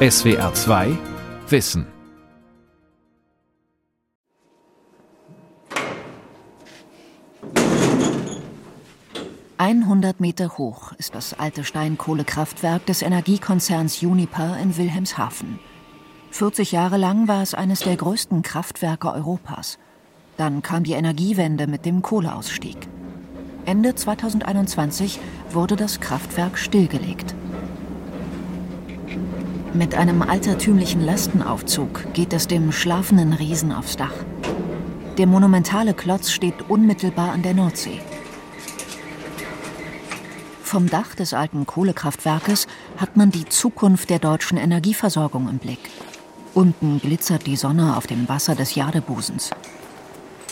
SWR 2 Wissen. Einhundert Meter hoch ist das alte Steinkohlekraftwerk des Energiekonzerns Uniper in Wilhelmshaven. 40 Jahre lang war es eines der größten Kraftwerke Europas. Dann kam die Energiewende mit dem Kohleausstieg. Ende 2021 wurde das Kraftwerk stillgelegt. Mit einem altertümlichen Lastenaufzug geht es dem schlafenden Riesen aufs Dach. Der monumentale Klotz steht unmittelbar an der Nordsee. Vom Dach des alten Kohlekraftwerkes hat man die Zukunft der deutschen Energieversorgung im Blick. Unten glitzert die Sonne auf dem Wasser des Jadebusens.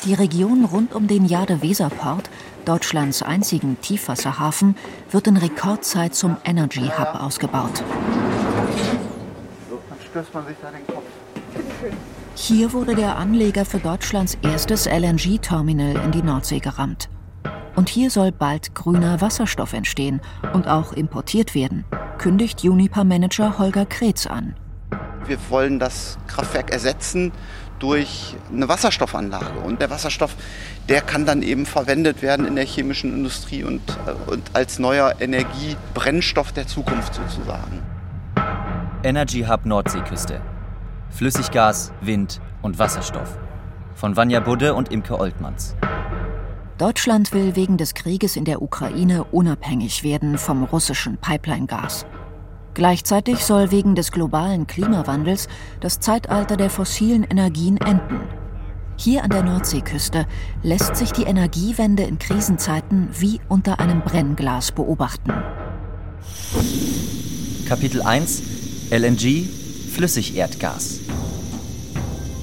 Die Region rund um den Jade-Weser-Port, Deutschlands einzigen Tiefwasserhafen, wird in Rekordzeit zum Energy Hub ausgebaut. Hier wurde der Anleger für Deutschlands erstes LNG-Terminal in die Nordsee gerammt. Und hier soll bald grüner Wasserstoff entstehen und auch importiert werden, kündigt Uniper-Manager Holger Kretz an. Wir wollen das Kraftwerk ersetzen durch eine Wasserstoffanlage. Und der Wasserstoff, der kann dann eben verwendet werden in der chemischen Industrie und, äh, und als neuer Energiebrennstoff der Zukunft sozusagen. Energy Hub Nordseeküste. Flüssiggas, Wind und Wasserstoff. Von Vanja Budde und Imke Oltmanns. Deutschland will wegen des Krieges in der Ukraine unabhängig werden vom russischen Pipeline-Gas. Gleichzeitig soll wegen des globalen Klimawandels das Zeitalter der fossilen Energien enden. Hier an der Nordseeküste lässt sich die Energiewende in Krisenzeiten wie unter einem Brennglas beobachten. Kapitel 1 LNG Flüssigerdgas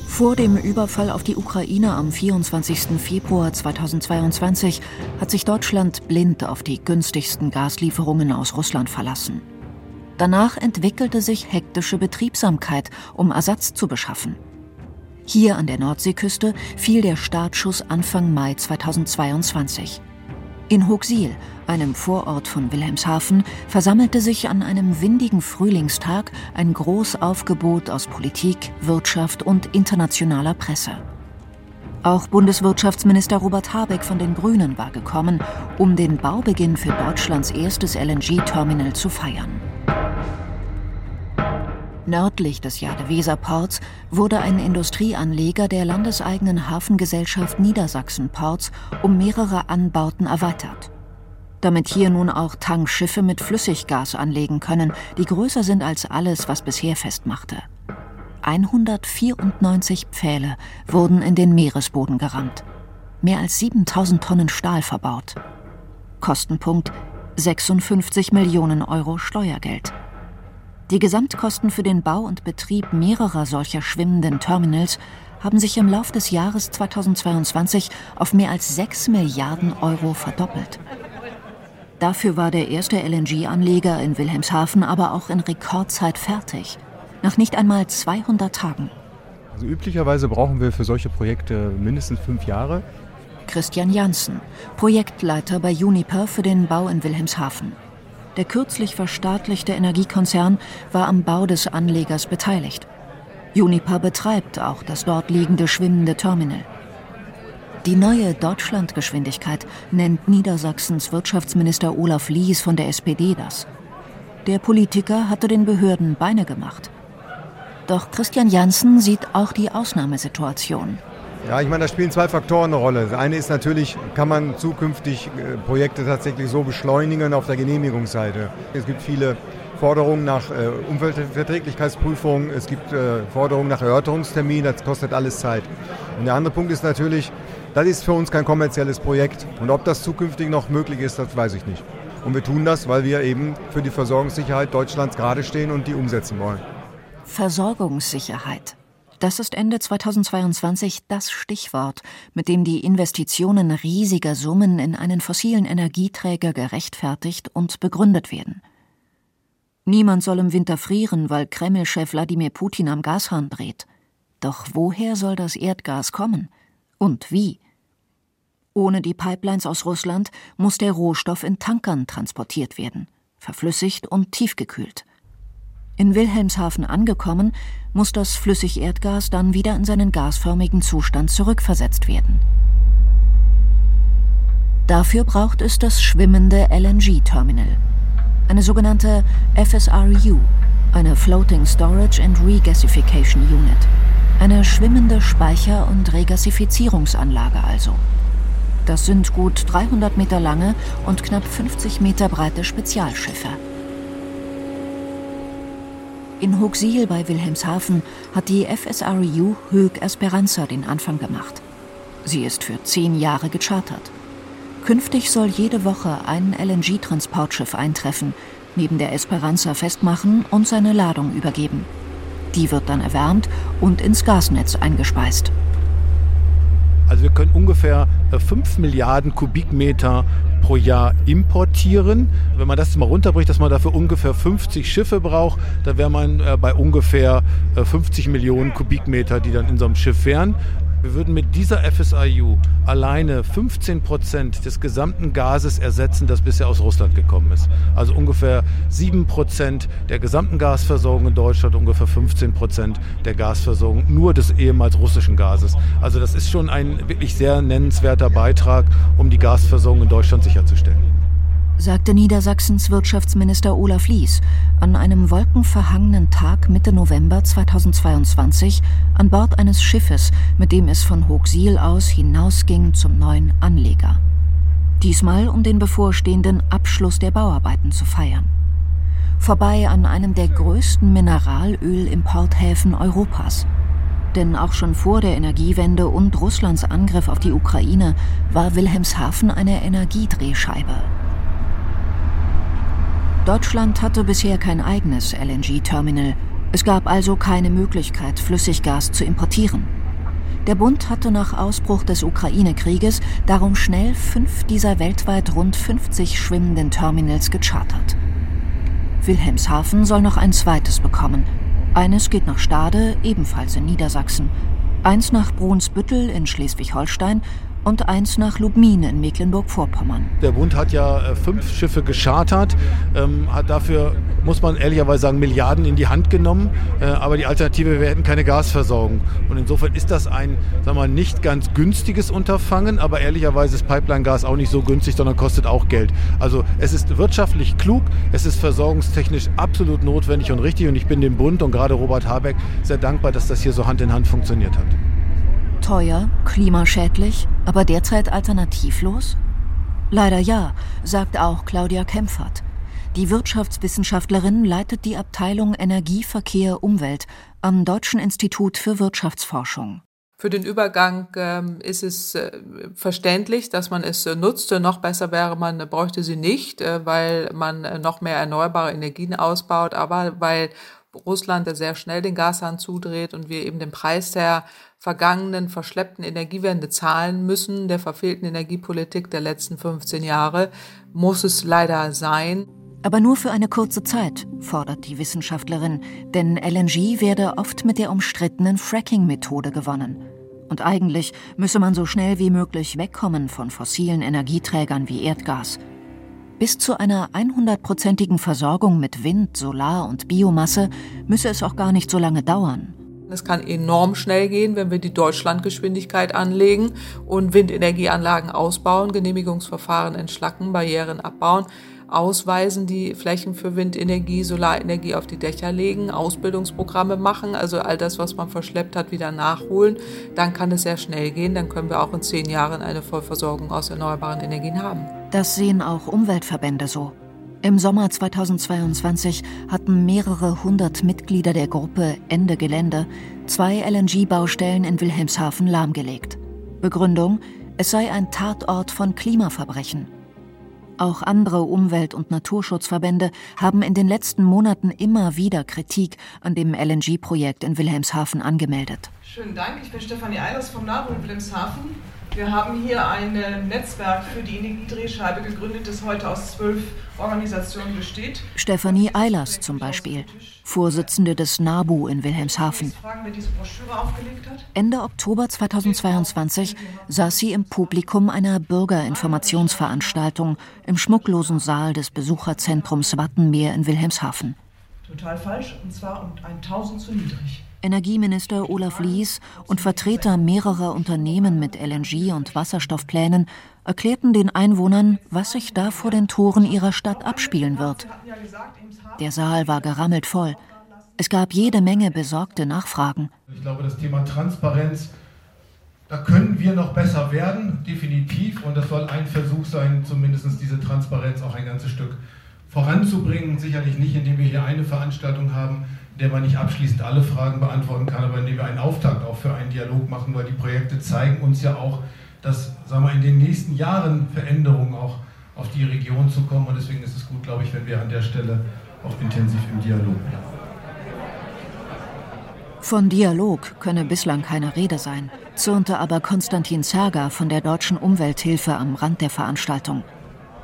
vor dem Überfall auf die Ukraine am 24. Februar 2022 hat sich Deutschland blind auf die günstigsten Gaslieferungen aus Russland verlassen. Danach entwickelte sich hektische Betriebsamkeit, um Ersatz zu beschaffen. Hier an der Nordseeküste fiel der Startschuss Anfang Mai 2022. In Hochsiel, einem Vorort von Wilhelmshaven, versammelte sich an einem windigen Frühlingstag ein Großaufgebot aus Politik, Wirtschaft und internationaler Presse. Auch Bundeswirtschaftsminister Robert Habeck von den Grünen war gekommen, um den Baubeginn für Deutschlands erstes LNG-Terminal zu feiern. Nördlich des Jade-Weser-Ports wurde ein Industrieanleger der landeseigenen Hafengesellschaft Niedersachsen-Ports um mehrere Anbauten erweitert. Damit hier nun auch Tankschiffe mit Flüssiggas anlegen können, die größer sind als alles, was bisher festmachte. 194 Pfähle wurden in den Meeresboden gerammt. Mehr als 7000 Tonnen Stahl verbaut. Kostenpunkt 56 Millionen Euro Steuergeld. Die Gesamtkosten für den Bau und Betrieb mehrerer solcher schwimmenden Terminals haben sich im Lauf des Jahres 2022 auf mehr als 6 Milliarden Euro verdoppelt. Dafür war der erste LNG-Anleger in Wilhelmshaven aber auch in Rekordzeit fertig. Nach nicht einmal 200 Tagen. Also üblicherweise brauchen wir für solche Projekte mindestens fünf Jahre. Christian Janssen, Projektleiter bei Uniper für den Bau in Wilhelmshaven. Der kürzlich verstaatlichte Energiekonzern war am Bau des Anlegers beteiligt. Uniper betreibt auch das dort liegende schwimmende Terminal. Die neue Deutschlandgeschwindigkeit nennt Niedersachsens Wirtschaftsminister Olaf Lies von der SPD das. Der Politiker hatte den Behörden Beine gemacht. Doch Christian Janssen sieht auch die Ausnahmesituation. Ja, ich meine, da spielen zwei Faktoren eine Rolle. Das eine ist natürlich, kann man zukünftig äh, Projekte tatsächlich so beschleunigen auf der Genehmigungsseite. Es gibt viele Forderungen nach äh, Umweltverträglichkeitsprüfung, es gibt äh, Forderungen nach Erörterungstermin, das kostet alles Zeit. Und der andere Punkt ist natürlich, das ist für uns kein kommerzielles Projekt. Und ob das zukünftig noch möglich ist, das weiß ich nicht. Und wir tun das, weil wir eben für die Versorgungssicherheit Deutschlands gerade stehen und die umsetzen wollen. Versorgungssicherheit. Das ist Ende 2022 das Stichwort, mit dem die Investitionen riesiger Summen in einen fossilen Energieträger gerechtfertigt und begründet werden. Niemand soll im Winter frieren, weil Kreml-Chef Wladimir Putin am Gashahn dreht. Doch woher soll das Erdgas kommen? Und wie? Ohne die Pipelines aus Russland muss der Rohstoff in Tankern transportiert werden, verflüssigt und tiefgekühlt. In Wilhelmshaven angekommen, muss das Flüssigerdgas dann wieder in seinen gasförmigen Zustand zurückversetzt werden. Dafür braucht es das schwimmende LNG-Terminal, eine sogenannte FSRU, eine Floating Storage and Regasification Unit, eine schwimmende Speicher- und Regasifizierungsanlage also. Das sind gut 300 Meter lange und knapp 50 Meter breite Spezialschiffe. In Hochsiel bei Wilhelmshaven hat die FSRU Hög Esperanza den Anfang gemacht. Sie ist für zehn Jahre gechartert. Künftig soll jede Woche ein LNG-Transportschiff eintreffen, neben der Esperanza festmachen und seine Ladung übergeben. Die wird dann erwärmt und ins Gasnetz eingespeist. Also wir können ungefähr 5 äh, Milliarden Kubikmeter pro Jahr importieren. Wenn man das mal runterbricht, dass man dafür ungefähr 50 Schiffe braucht, da wäre man äh, bei ungefähr 50 äh, Millionen Kubikmeter, die dann in so einem Schiff wären. Wir würden mit dieser FSIU alleine 15 Prozent des gesamten Gases ersetzen, das bisher aus Russland gekommen ist. Also ungefähr 7 Prozent der gesamten Gasversorgung in Deutschland, ungefähr 15 Prozent der Gasversorgung nur des ehemals russischen Gases. Also das ist schon ein wirklich sehr nennenswerter Beitrag, um die Gasversorgung in Deutschland sicherzustellen sagte Niedersachsens Wirtschaftsminister Olaf Lies an einem wolkenverhangenen Tag Mitte November 2022 an Bord eines Schiffes, mit dem es von Hochsiel aus hinausging zum neuen Anleger. Diesmal um den bevorstehenden Abschluss der Bauarbeiten zu feiern. Vorbei an einem der größten Mineralölimporthäfen Europas. Denn auch schon vor der Energiewende und Russlands Angriff auf die Ukraine war Wilhelmshaven eine Energiedrehscheibe. Deutschland hatte bisher kein eigenes LNG-Terminal. Es gab also keine Möglichkeit, Flüssiggas zu importieren. Der Bund hatte nach Ausbruch des Ukraine-Krieges darum schnell fünf dieser weltweit rund 50 schwimmenden Terminals gechartert. Wilhelmshaven soll noch ein zweites bekommen. Eines geht nach Stade, ebenfalls in Niedersachsen. Eins nach Brunsbüttel in Schleswig-Holstein und eins nach Lubmin in Mecklenburg-Vorpommern. Der Bund hat ja äh, fünf Schiffe geschartert, ähm, hat dafür, muss man ehrlicherweise sagen, Milliarden in die Hand genommen. Äh, aber die Alternative, wir hätten keine Gasversorgung. Und insofern ist das ein, sagen wir mal, nicht ganz günstiges Unterfangen, aber ehrlicherweise ist Pipeline-Gas auch nicht so günstig, sondern kostet auch Geld. Also es ist wirtschaftlich klug, es ist versorgungstechnisch absolut notwendig und richtig. Und ich bin dem Bund und gerade Robert Habeck sehr dankbar, dass das hier so Hand in Hand funktioniert hat. Teuer, klimaschädlich, aber derzeit alternativlos? Leider ja, sagt auch Claudia Kempfert. Die Wirtschaftswissenschaftlerin leitet die Abteilung Energie, Verkehr, Umwelt am Deutschen Institut für Wirtschaftsforschung. Für den Übergang ähm, ist es äh, verständlich, dass man es äh, nutzt. Noch besser wäre, man bräuchte sie nicht, äh, weil man äh, noch mehr erneuerbare Energien ausbaut, aber weil Russland sehr schnell den Gashahn zudreht und wir eben den Preis der vergangenen verschleppten Energiewende zahlen müssen, der verfehlten Energiepolitik der letzten 15 Jahre, muss es leider sein. Aber nur für eine kurze Zeit, fordert die Wissenschaftlerin, denn LNG werde oft mit der umstrittenen Fracking-Methode gewonnen. Und eigentlich müsse man so schnell wie möglich wegkommen von fossilen Energieträgern wie Erdgas. Bis zu einer 100-prozentigen Versorgung mit Wind, Solar und Biomasse müsse es auch gar nicht so lange dauern. Es kann enorm schnell gehen, wenn wir die Deutschlandgeschwindigkeit anlegen und Windenergieanlagen ausbauen, Genehmigungsverfahren entschlacken, Barrieren abbauen, ausweisen, die Flächen für Windenergie, Solarenergie auf die Dächer legen, Ausbildungsprogramme machen, also all das, was man verschleppt hat, wieder nachholen. Dann kann es sehr schnell gehen. Dann können wir auch in zehn Jahren eine Vollversorgung aus erneuerbaren Energien haben. Das sehen auch Umweltverbände so. Im Sommer 2022 hatten mehrere hundert Mitglieder der Gruppe Ende Gelände zwei LNG-Baustellen in Wilhelmshaven lahmgelegt. Begründung, es sei ein Tatort von Klimaverbrechen. Auch andere Umwelt- und Naturschutzverbände haben in den letzten Monaten immer wieder Kritik an dem LNG-Projekt in Wilhelmshaven angemeldet. Schönen Dank, ich bin Stefanie Eilers vom NABU Wilhelmshaven. Wir haben hier ein Netzwerk für die Energiedrehscheibe gegründet, das heute aus zwölf Organisationen besteht. Stefanie Eilers zum Beispiel, Vorsitzende des NABU in Wilhelmshaven. Ende Oktober 2022 saß sie im Publikum einer Bürgerinformationsveranstaltung im schmucklosen Saal des Besucherzentrums Wattenmeer in Wilhelmshaven. Total falsch und zwar um ein Tausend zu niedrig. Energieminister Olaf Lies und Vertreter mehrerer Unternehmen mit LNG- und Wasserstoffplänen erklärten den Einwohnern, was sich da vor den Toren ihrer Stadt abspielen wird. Der Saal war gerammelt voll. Es gab jede Menge besorgte Nachfragen. Ich glaube, das Thema Transparenz, da können wir noch besser werden, definitiv. Und das soll ein Versuch sein, zumindest diese Transparenz auch ein ganzes Stück voranzubringen. Sicherlich nicht, indem wir hier eine Veranstaltung haben, der man nicht abschließend alle Fragen beantworten kann, aber indem wir einen Auftakt auch für einen Dialog machen, weil die Projekte zeigen uns ja auch, dass sagen wir, in den nächsten Jahren Veränderungen auch auf die Region zu kommen. Und deswegen ist es gut, glaube ich, wenn wir an der Stelle auch intensiv im Dialog bleiben. Von Dialog könne bislang keine Rede sein, zürnte aber Konstantin Zerger von der Deutschen Umwelthilfe am Rand der Veranstaltung.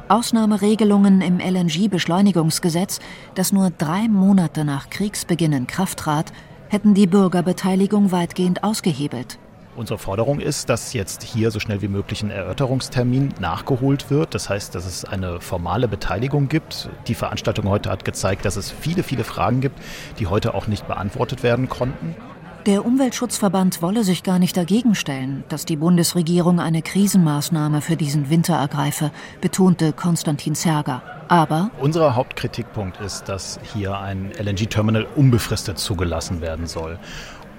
Ausnahmeregelungen im LNG-Beschleunigungsgesetz, das nur drei Monate nach Kriegsbeginn in Kraft trat, hätten die Bürgerbeteiligung weitgehend ausgehebelt. Unsere Forderung ist, dass jetzt hier so schnell wie möglich ein Erörterungstermin nachgeholt wird. Das heißt, dass es eine formale Beteiligung gibt. Die Veranstaltung heute hat gezeigt, dass es viele, viele Fragen gibt, die heute auch nicht beantwortet werden konnten. Der Umweltschutzverband wolle sich gar nicht dagegen stellen, dass die Bundesregierung eine Krisenmaßnahme für diesen Winter ergreife, betonte Konstantin Zerger. Aber unser Hauptkritikpunkt ist, dass hier ein LNG-Terminal unbefristet zugelassen werden soll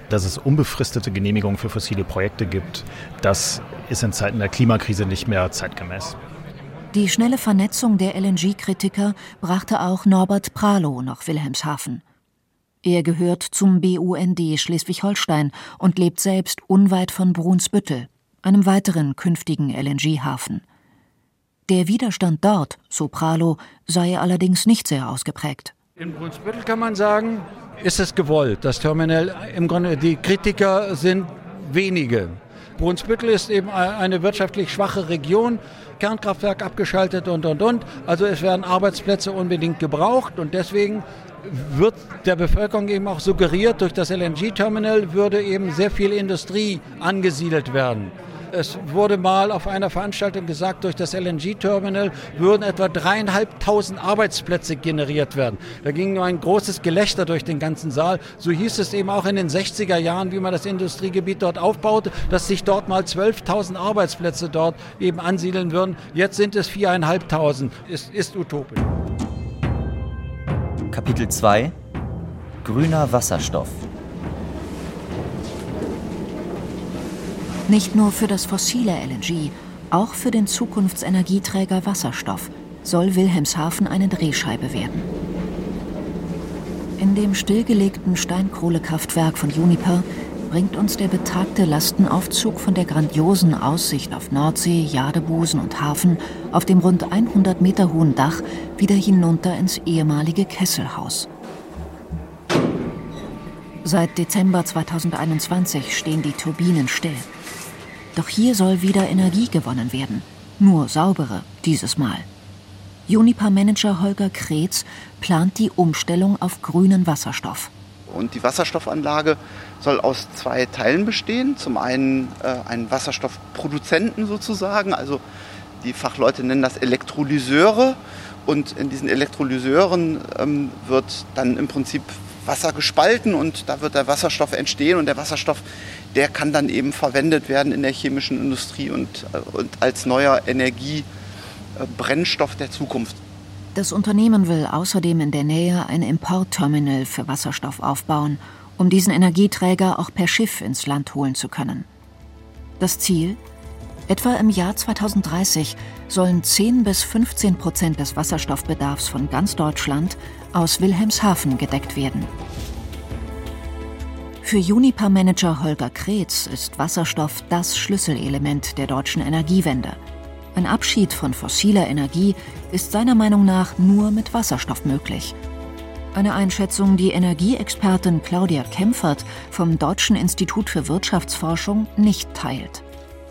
dass es unbefristete Genehmigungen für fossile Projekte gibt, das ist in Zeiten der Klimakrise nicht mehr zeitgemäß. Die schnelle Vernetzung der LNG-Kritiker brachte auch Norbert Pralow nach Wilhelmshaven. Er gehört zum BUND Schleswig-Holstein und lebt selbst unweit von Brunsbüttel, einem weiteren künftigen LNG-Hafen. Der Widerstand dort, so Pralow, sei allerdings nicht sehr ausgeprägt. In Brunsbüttel kann man sagen, ist es gewollt. Das Terminal, im Grunde, die Kritiker sind wenige. Brunsbüttel ist eben eine wirtschaftlich schwache Region, Kernkraftwerk abgeschaltet und, und, und. Also es werden Arbeitsplätze unbedingt gebraucht und deswegen wird der Bevölkerung eben auch suggeriert, durch das LNG-Terminal würde eben sehr viel Industrie angesiedelt werden. Es wurde mal auf einer Veranstaltung gesagt, durch das LNG-Terminal würden etwa dreieinhalbtausend Arbeitsplätze generiert werden. Da ging nur ein großes Gelächter durch den ganzen Saal. So hieß es eben auch in den 60er Jahren, wie man das Industriegebiet dort aufbaute, dass sich dort mal 12.000 Arbeitsplätze dort eben ansiedeln würden. Jetzt sind es viereinhalbtausend. Ist, ist utopisch. Kapitel 2 Grüner Wasserstoff Nicht nur für das fossile LNG, auch für den Zukunftsenergieträger Wasserstoff soll Wilhelmshaven eine Drehscheibe werden. In dem stillgelegten Steinkohlekraftwerk von Uniper bringt uns der betagte Lastenaufzug von der grandiosen Aussicht auf Nordsee, Jadebusen und Hafen auf dem rund 100 Meter hohen Dach wieder hinunter ins ehemalige Kesselhaus. Seit Dezember 2021 stehen die Turbinen still. Doch hier soll wieder Energie gewonnen werden. Nur saubere dieses Mal. Uniper-Manager Holger Kretz plant die Umstellung auf grünen Wasserstoff. Und die Wasserstoffanlage soll aus zwei Teilen bestehen. Zum einen äh, einen Wasserstoffproduzenten sozusagen, also die Fachleute nennen das Elektrolyseure. Und in diesen Elektrolyseuren ähm, wird dann im Prinzip Wasser gespalten und da wird der Wasserstoff entstehen und der Wasserstoff, der kann dann eben verwendet werden in der chemischen Industrie und, äh, und als neuer Energiebrennstoff der Zukunft. Das Unternehmen will außerdem in der Nähe ein Importterminal für Wasserstoff aufbauen, um diesen Energieträger auch per Schiff ins Land holen zu können. Das Ziel? Etwa im Jahr 2030 sollen 10 bis 15 Prozent des Wasserstoffbedarfs von ganz Deutschland aus Wilhelmshaven gedeckt werden. Für Uniper-Manager Holger Kretz ist Wasserstoff das Schlüsselelement der deutschen Energiewende. Ein Abschied von fossiler Energie ist seiner Meinung nach nur mit Wasserstoff möglich. Eine Einschätzung, die Energieexpertin Claudia Kempfert vom Deutschen Institut für Wirtschaftsforschung nicht teilt.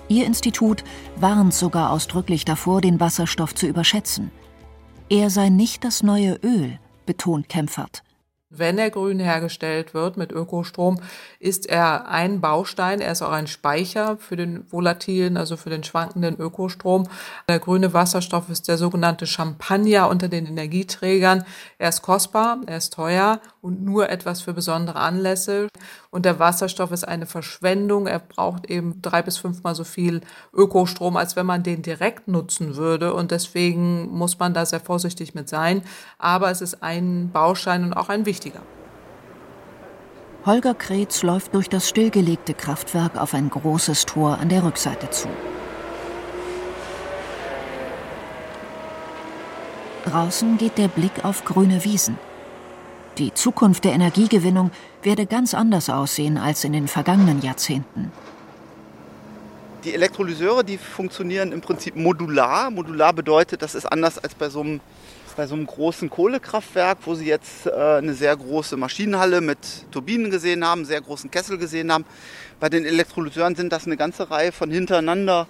Ihr Institut warnt sogar ausdrücklich davor, den Wasserstoff zu überschätzen. Er sei nicht das neue Öl, betont Kempfert. Wenn er grün hergestellt wird mit Ökostrom, ist er ein Baustein, er ist auch ein Speicher für den volatilen, also für den schwankenden Ökostrom. Der grüne Wasserstoff ist der sogenannte Champagner unter den Energieträgern. Er ist kostbar, er ist teuer und nur etwas für besondere Anlässe. Und der Wasserstoff ist eine Verschwendung. Er braucht eben drei bis fünfmal so viel Ökostrom, als wenn man den direkt nutzen würde. Und deswegen muss man da sehr vorsichtig mit sein. Aber es ist ein Baustein und auch ein wichtiger wichtiger. Holger Kretz läuft durch das stillgelegte Kraftwerk auf ein großes Tor an der Rückseite zu. Draußen geht der Blick auf grüne Wiesen. Die Zukunft der Energiegewinnung werde ganz anders aussehen als in den vergangenen Jahrzehnten. Die Elektrolyseure, die funktionieren im Prinzip modular. Modular bedeutet, das ist anders als bei so einem bei so einem großen Kohlekraftwerk, wo sie jetzt äh, eine sehr große Maschinenhalle mit Turbinen gesehen haben, sehr großen Kessel gesehen haben. Bei den Elektrolyseuren sind das eine ganze Reihe von hintereinander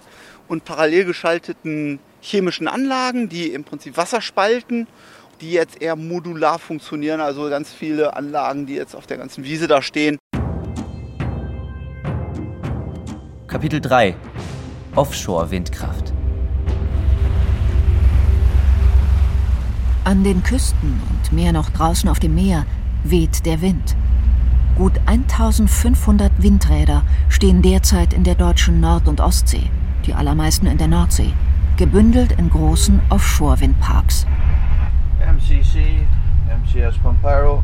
und parallel geschalteten chemischen Anlagen, die im Prinzip Wasser spalten, die jetzt eher modular funktionieren, also ganz viele Anlagen, die jetzt auf der ganzen Wiese da stehen. Kapitel 3 Offshore-Windkraft An den Küsten und mehr noch draußen auf dem Meer weht der Wind. Gut 1500 Windräder stehen derzeit in der deutschen Nord- und Ostsee, die allermeisten in der Nordsee, gebündelt in großen Offshore-Windparks. MCC, MCS Pampero. MCS Pampero,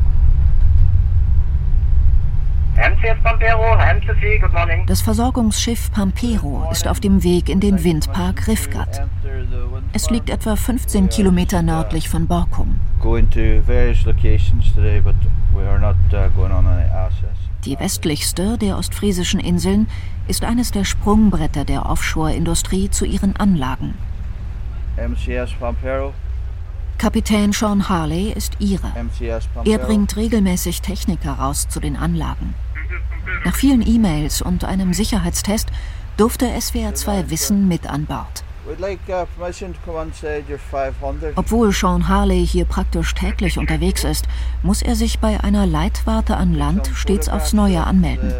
MCC, good morning. Das Versorgungsschiff Pampero ist auf dem Weg in den Windpark Rifgat. Es liegt etwa 15 Kilometer nördlich von Borkum. Uh, Die westlichste der ostfriesischen Inseln ist eines der Sprungbretter der Offshore-Industrie zu ihren Anlagen. Kapitän Sean Harley ist ihre. Er bringt regelmäßig Techniker raus zu den Anlagen. Nach vielen E-Mails und einem Sicherheitstest durfte SWR 2 Wissen mit an Bord. Uh, Obwohl Sean Harley hier praktisch täglich unterwegs ist, muss er sich bei einer Leitwarte an Land stets aufs Neue anmelden.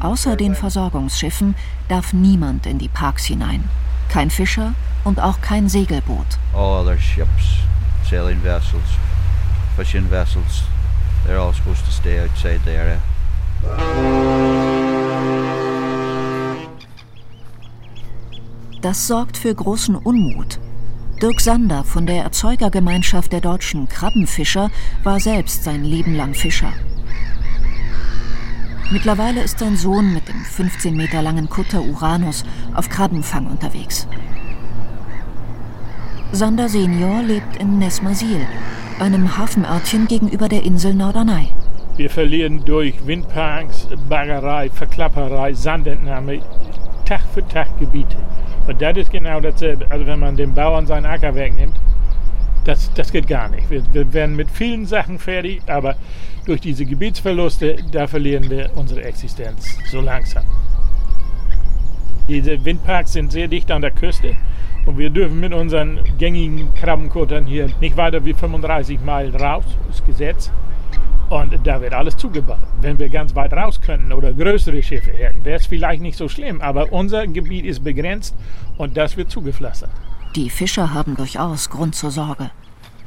Außer den Versorgungsschiffen darf niemand in die Parks hinein. Kein Fischer und auch kein Segelboot. All other ships, sailing vessels, fishing vessels, they're all supposed to stay outside the area. Das sorgt für großen Unmut. Dirk Sander von der Erzeugergemeinschaft der deutschen Krabbenfischer war selbst sein Leben lang Fischer. Mittlerweile ist sein Sohn mit dem 15 Meter langen Kutter Uranus auf Krabbenfang unterwegs. Sander Senior lebt in Nesmasil, einem Hafenörtchen gegenüber der Insel Norderney. Wir verlieren durch Windparks, Baggerei, Verklapperei, Sandentnahme Tag für Tag Gebiete. Und das ist genau dasselbe. Also wenn man dem Bauern seinen Acker wegnimmt, das, das geht gar nicht. Wir, wir werden mit vielen Sachen fertig, aber durch diese Gebietsverluste, da verlieren wir unsere Existenz so langsam. Diese Windparks sind sehr dicht an der Küste und wir dürfen mit unseren gängigen Krabbenkuttern hier nicht weiter wie 35 Meilen raus, das ist Gesetz. Und da wird alles zugebaut. Wenn wir ganz weit raus könnten oder größere Schiffe hätten, wäre es vielleicht nicht so schlimm. Aber unser Gebiet ist begrenzt und das wird zugepflastert. Die Fischer haben durchaus Grund zur Sorge.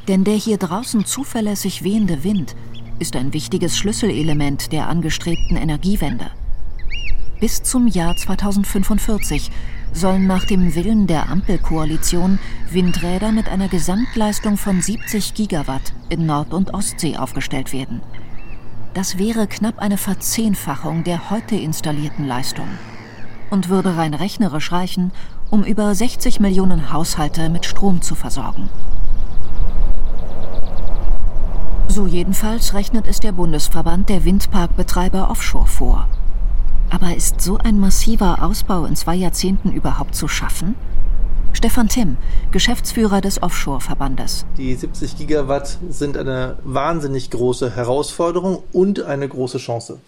Denn der hier draußen zuverlässig wehende Wind ist ein wichtiges Schlüsselelement der angestrebten Energiewende. Bis zum Jahr 2045 sollen nach dem Willen der Ampelkoalition Windräder mit einer Gesamtleistung von 70 Gigawatt in Nord- und Ostsee aufgestellt werden. Das wäre knapp eine Verzehnfachung der heute installierten Leistung und würde rein rechnerisch reichen, um über 60 Millionen Haushalte mit Strom zu versorgen. So jedenfalls rechnet es der Bundesverband der Windparkbetreiber Offshore vor. Aber ist so ein massiver Ausbau in zwei Jahrzehnten überhaupt zu schaffen? Stefan Timm, Geschäftsführer des Offshore-Verbandes. Die 70 Gigawatt sind eine wahnsinnig große Herausforderung und eine große Chance.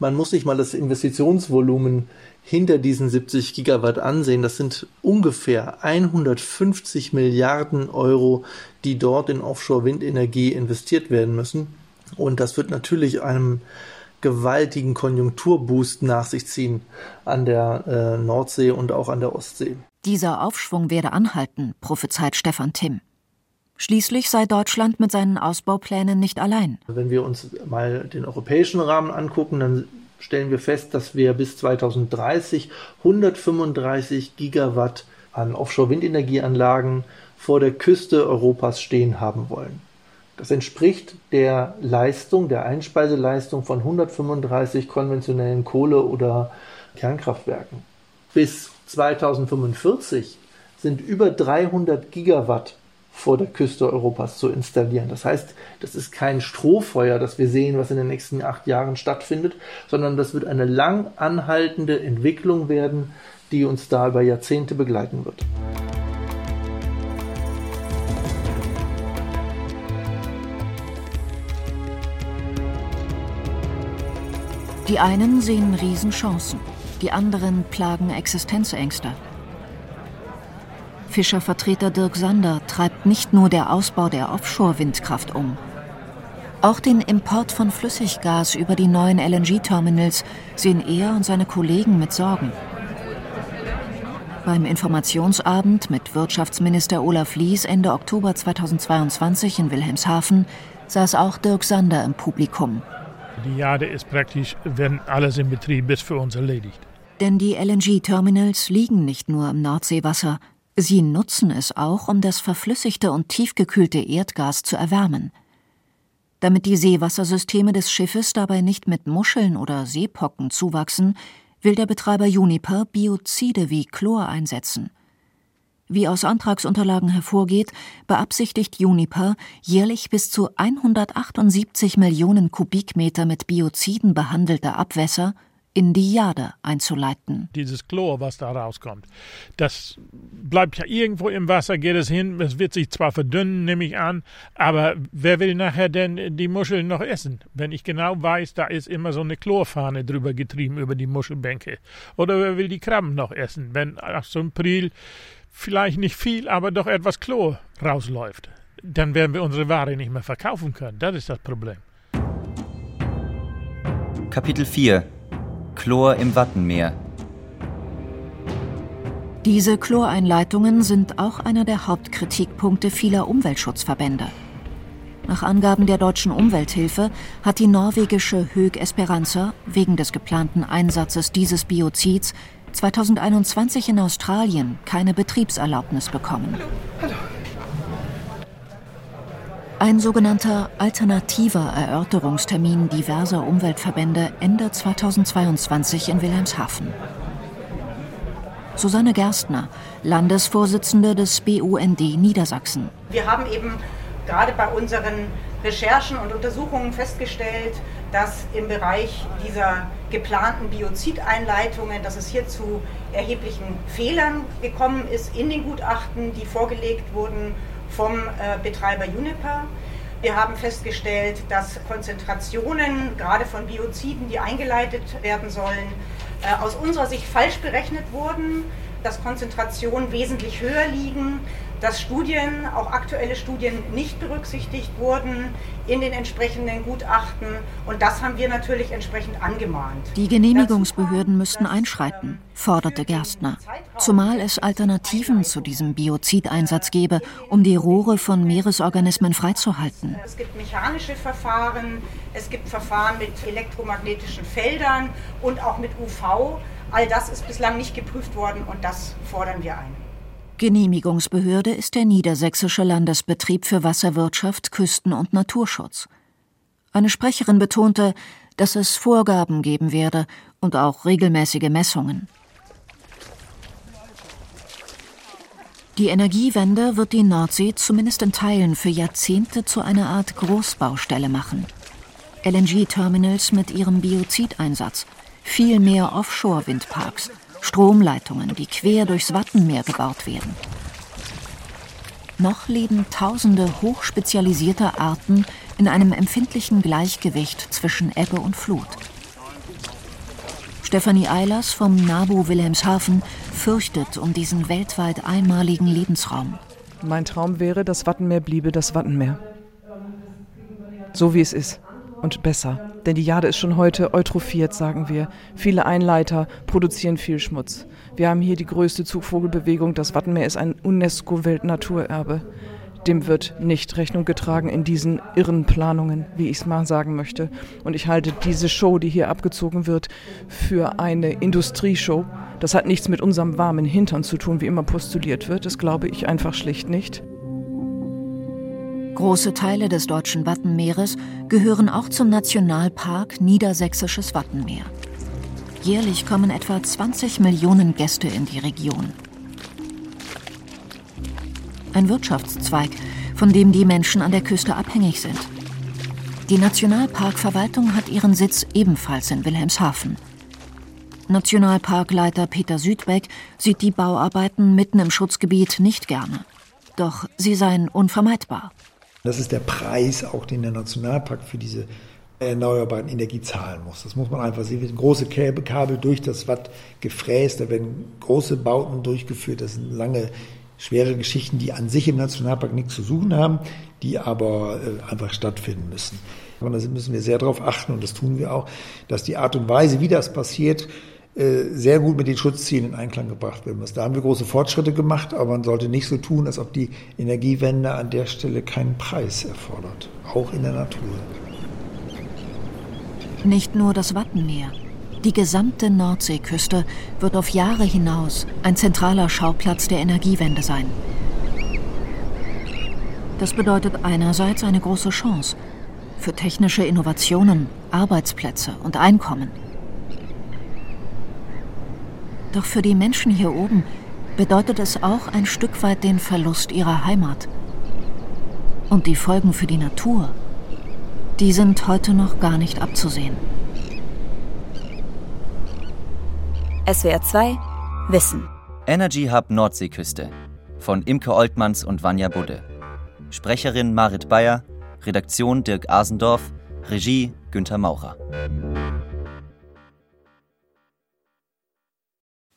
Man muss sich mal das Investitionsvolumen hinter diesen 70 Gigawatt ansehen. Das sind ungefähr 150 Milliarden Euro, die dort in Offshore-Windenergie investiert werden müssen. Und das wird natürlich einem gewaltigen Konjunkturboost nach sich ziehen an der äh, Nordsee und auch an der Ostsee. Dieser Aufschwung werde anhalten, prophezeit Stefan Timm. Schließlich sei Deutschland mit seinen Ausbauplänen nicht allein. Wenn wir uns mal den europäischen Rahmen angucken, dann stellen wir fest, dass wir bis 2030 135 Gigawatt an Offshore-Windenergieanlagen vor der Küste Europas stehen haben wollen. Das entspricht der Leistung, der Einspeiseleistung von 135 konventionellen Kohle- oder Kernkraftwerken. Bis 2045 sind über 300 Gigawatt vor der Küste Europas zu installieren. Das heißt, das ist kein Strohfeuer, das wir sehen, was in den nächsten acht Jahren stattfindet, sondern das wird eine lang anhaltende Entwicklung werden, die uns da über Jahrzehnte begleiten wird. Die einen sehen Riesenchancen, die anderen plagen Existenzängste. Fischervertreter Dirk Sander treibt nicht nur der Ausbau der Offshore-Windkraft um. Auch den Import von Flüssiggas über die neuen LNG-Terminals sehen er und seine Kollegen mit Sorgen. Beim Informationsabend mit Wirtschaftsminister Olaf Lies Ende Oktober 2022 in Wilhelmshaven saß auch Dirk Sander im Publikum. Die Jade ist praktisch, wenn alles in Betrieb ist, für uns erledigt. Denn die LNG-Terminals liegen nicht nur im Nordseewasser, sie nutzen es auch, um das verflüssigte und tiefgekühlte Erdgas zu erwärmen. Damit die Seewassersysteme des Schiffes dabei nicht mit Muscheln oder Seepocken zuwachsen, will der Betreiber Juniper Biozide wie Chlor einsetzen. Wie aus Antragsunterlagen hervorgeht, beabsichtigt Juniper, jährlich bis zu 178 Millionen Kubikmeter mit Bioziden behandelte Abwässer in die Jade einzuleiten. Dieses Chlor, was da rauskommt, das bleibt ja irgendwo im Wasser, geht es hin. Es wird sich zwar verdünnen, nehme ich an, aber wer will nachher denn die Muscheln noch essen? Wenn ich genau weiß, da ist immer so eine Chlorfahne drüber getrieben über die Muschelbänke. Oder wer will die Krabben noch essen, wenn aus so einem Priel vielleicht nicht viel, aber doch etwas Chlor rausläuft? Dann werden wir unsere Ware nicht mehr verkaufen können. Das ist das Problem. Kapitel 4 Chlor im Wattenmeer. Diese Chloreinleitungen sind auch einer der Hauptkritikpunkte vieler Umweltschutzverbände. Nach Angaben der deutschen Umwelthilfe hat die norwegische Hög Esperanza wegen des geplanten Einsatzes dieses Biozids 2021 in Australien keine Betriebserlaubnis bekommen. Ein sogenannter alternativer Erörterungstermin diverser Umweltverbände Ende 2022 in Wilhelmshaven. Susanne Gerstner, Landesvorsitzende des BUND Niedersachsen. Wir haben eben gerade bei unseren Recherchen und Untersuchungen festgestellt, dass im Bereich dieser geplanten Biozideinleitungen, dass es hier zu erheblichen Fehlern gekommen ist in den Gutachten, die vorgelegt wurden vom äh, Betreiber Juniper. Wir haben festgestellt, dass Konzentrationen gerade von Bioziden, die eingeleitet werden sollen, äh, aus unserer Sicht falsch berechnet wurden, dass Konzentrationen wesentlich höher liegen, dass Studien, auch aktuelle Studien, nicht berücksichtigt wurden in den entsprechenden Gutachten. Und das haben wir natürlich entsprechend angemahnt. Die Genehmigungsbehörden müssten einschreiten, forderte Gerstner. Zumal es Alternativen zu diesem Biozideinsatz gäbe, um die Rohre von Meeresorganismen freizuhalten. Es gibt mechanische Verfahren, es gibt Verfahren mit elektromagnetischen Feldern und auch mit UV. All das ist bislang nicht geprüft worden und das fordern wir ein. Genehmigungsbehörde ist der Niedersächsische Landesbetrieb für Wasserwirtschaft, Küsten- und Naturschutz. Eine Sprecherin betonte, dass es Vorgaben geben werde und auch regelmäßige Messungen. Die Energiewende wird die Nordsee zumindest in Teilen für Jahrzehnte zu einer Art Großbaustelle machen. LNG-Terminals mit ihrem Biozideinsatz, viel mehr Offshore-Windparks, Stromleitungen, die quer durchs Wattenmeer gebaut werden. Noch leben tausende hochspezialisierter Arten in einem empfindlichen Gleichgewicht zwischen Ebbe und Flut. Stefanie Eilers vom NABU Wilhelmshaven fürchtet um diesen weltweit einmaligen Lebensraum. Mein Traum wäre, das Wattenmeer bliebe das Wattenmeer. So wie es ist. Und besser. Denn die Jade ist schon heute eutrophiert, sagen wir. Viele Einleiter produzieren viel Schmutz. Wir haben hier die größte Zugvogelbewegung. Das Wattenmeer ist ein UNESCO-Weltnaturerbe. Dem wird nicht Rechnung getragen in diesen irren Planungen, wie ich es mal sagen möchte. Und ich halte diese Show, die hier abgezogen wird, für eine Industrieshow. Das hat nichts mit unserem warmen Hintern zu tun, wie immer postuliert wird. Das glaube ich einfach schlicht nicht. Große Teile des deutschen Wattenmeeres gehören auch zum Nationalpark Niedersächsisches Wattenmeer. Jährlich kommen etwa 20 Millionen Gäste in die Region. Ein Wirtschaftszweig, von dem die Menschen an der Küste abhängig sind. Die Nationalparkverwaltung hat ihren Sitz ebenfalls in Wilhelmshaven. Nationalparkleiter Peter Südbeck sieht die Bauarbeiten mitten im Schutzgebiet nicht gerne. Doch sie seien unvermeidbar. Das ist der Preis, auch den der Nationalpark für diese erneuerbaren Energie zahlen muss. Das muss man einfach sehen. Es werden große Kabel durch das Watt gefräst, da werden große Bauten durchgeführt. Das sind lange, schwere Geschichten, die an sich im Nationalpark nichts zu suchen haben, die aber äh, einfach stattfinden müssen. Und da müssen wir sehr darauf achten, und das tun wir auch, dass die Art und Weise, wie das passiert, sehr gut mit den Schutzzielen in Einklang gebracht werden muss. Da haben wir große Fortschritte gemacht, aber man sollte nicht so tun, als ob die Energiewende an der Stelle keinen Preis erfordert, auch in der Natur. Nicht nur das Wattenmeer. Die gesamte Nordseeküste wird auf Jahre hinaus ein zentraler Schauplatz der Energiewende sein. Das bedeutet einerseits eine große Chance für technische Innovationen, Arbeitsplätze und Einkommen. Doch für die Menschen hier oben bedeutet es auch ein Stück weit den Verlust ihrer Heimat. Und die Folgen für die Natur, die sind heute noch gar nicht abzusehen. SWR 2 Wissen. Energy Hub Nordseeküste von Imke Oltmanns und Vanja Budde. Sprecherin Marit Bayer, Redaktion Dirk Asendorf, Regie Günther Maurer.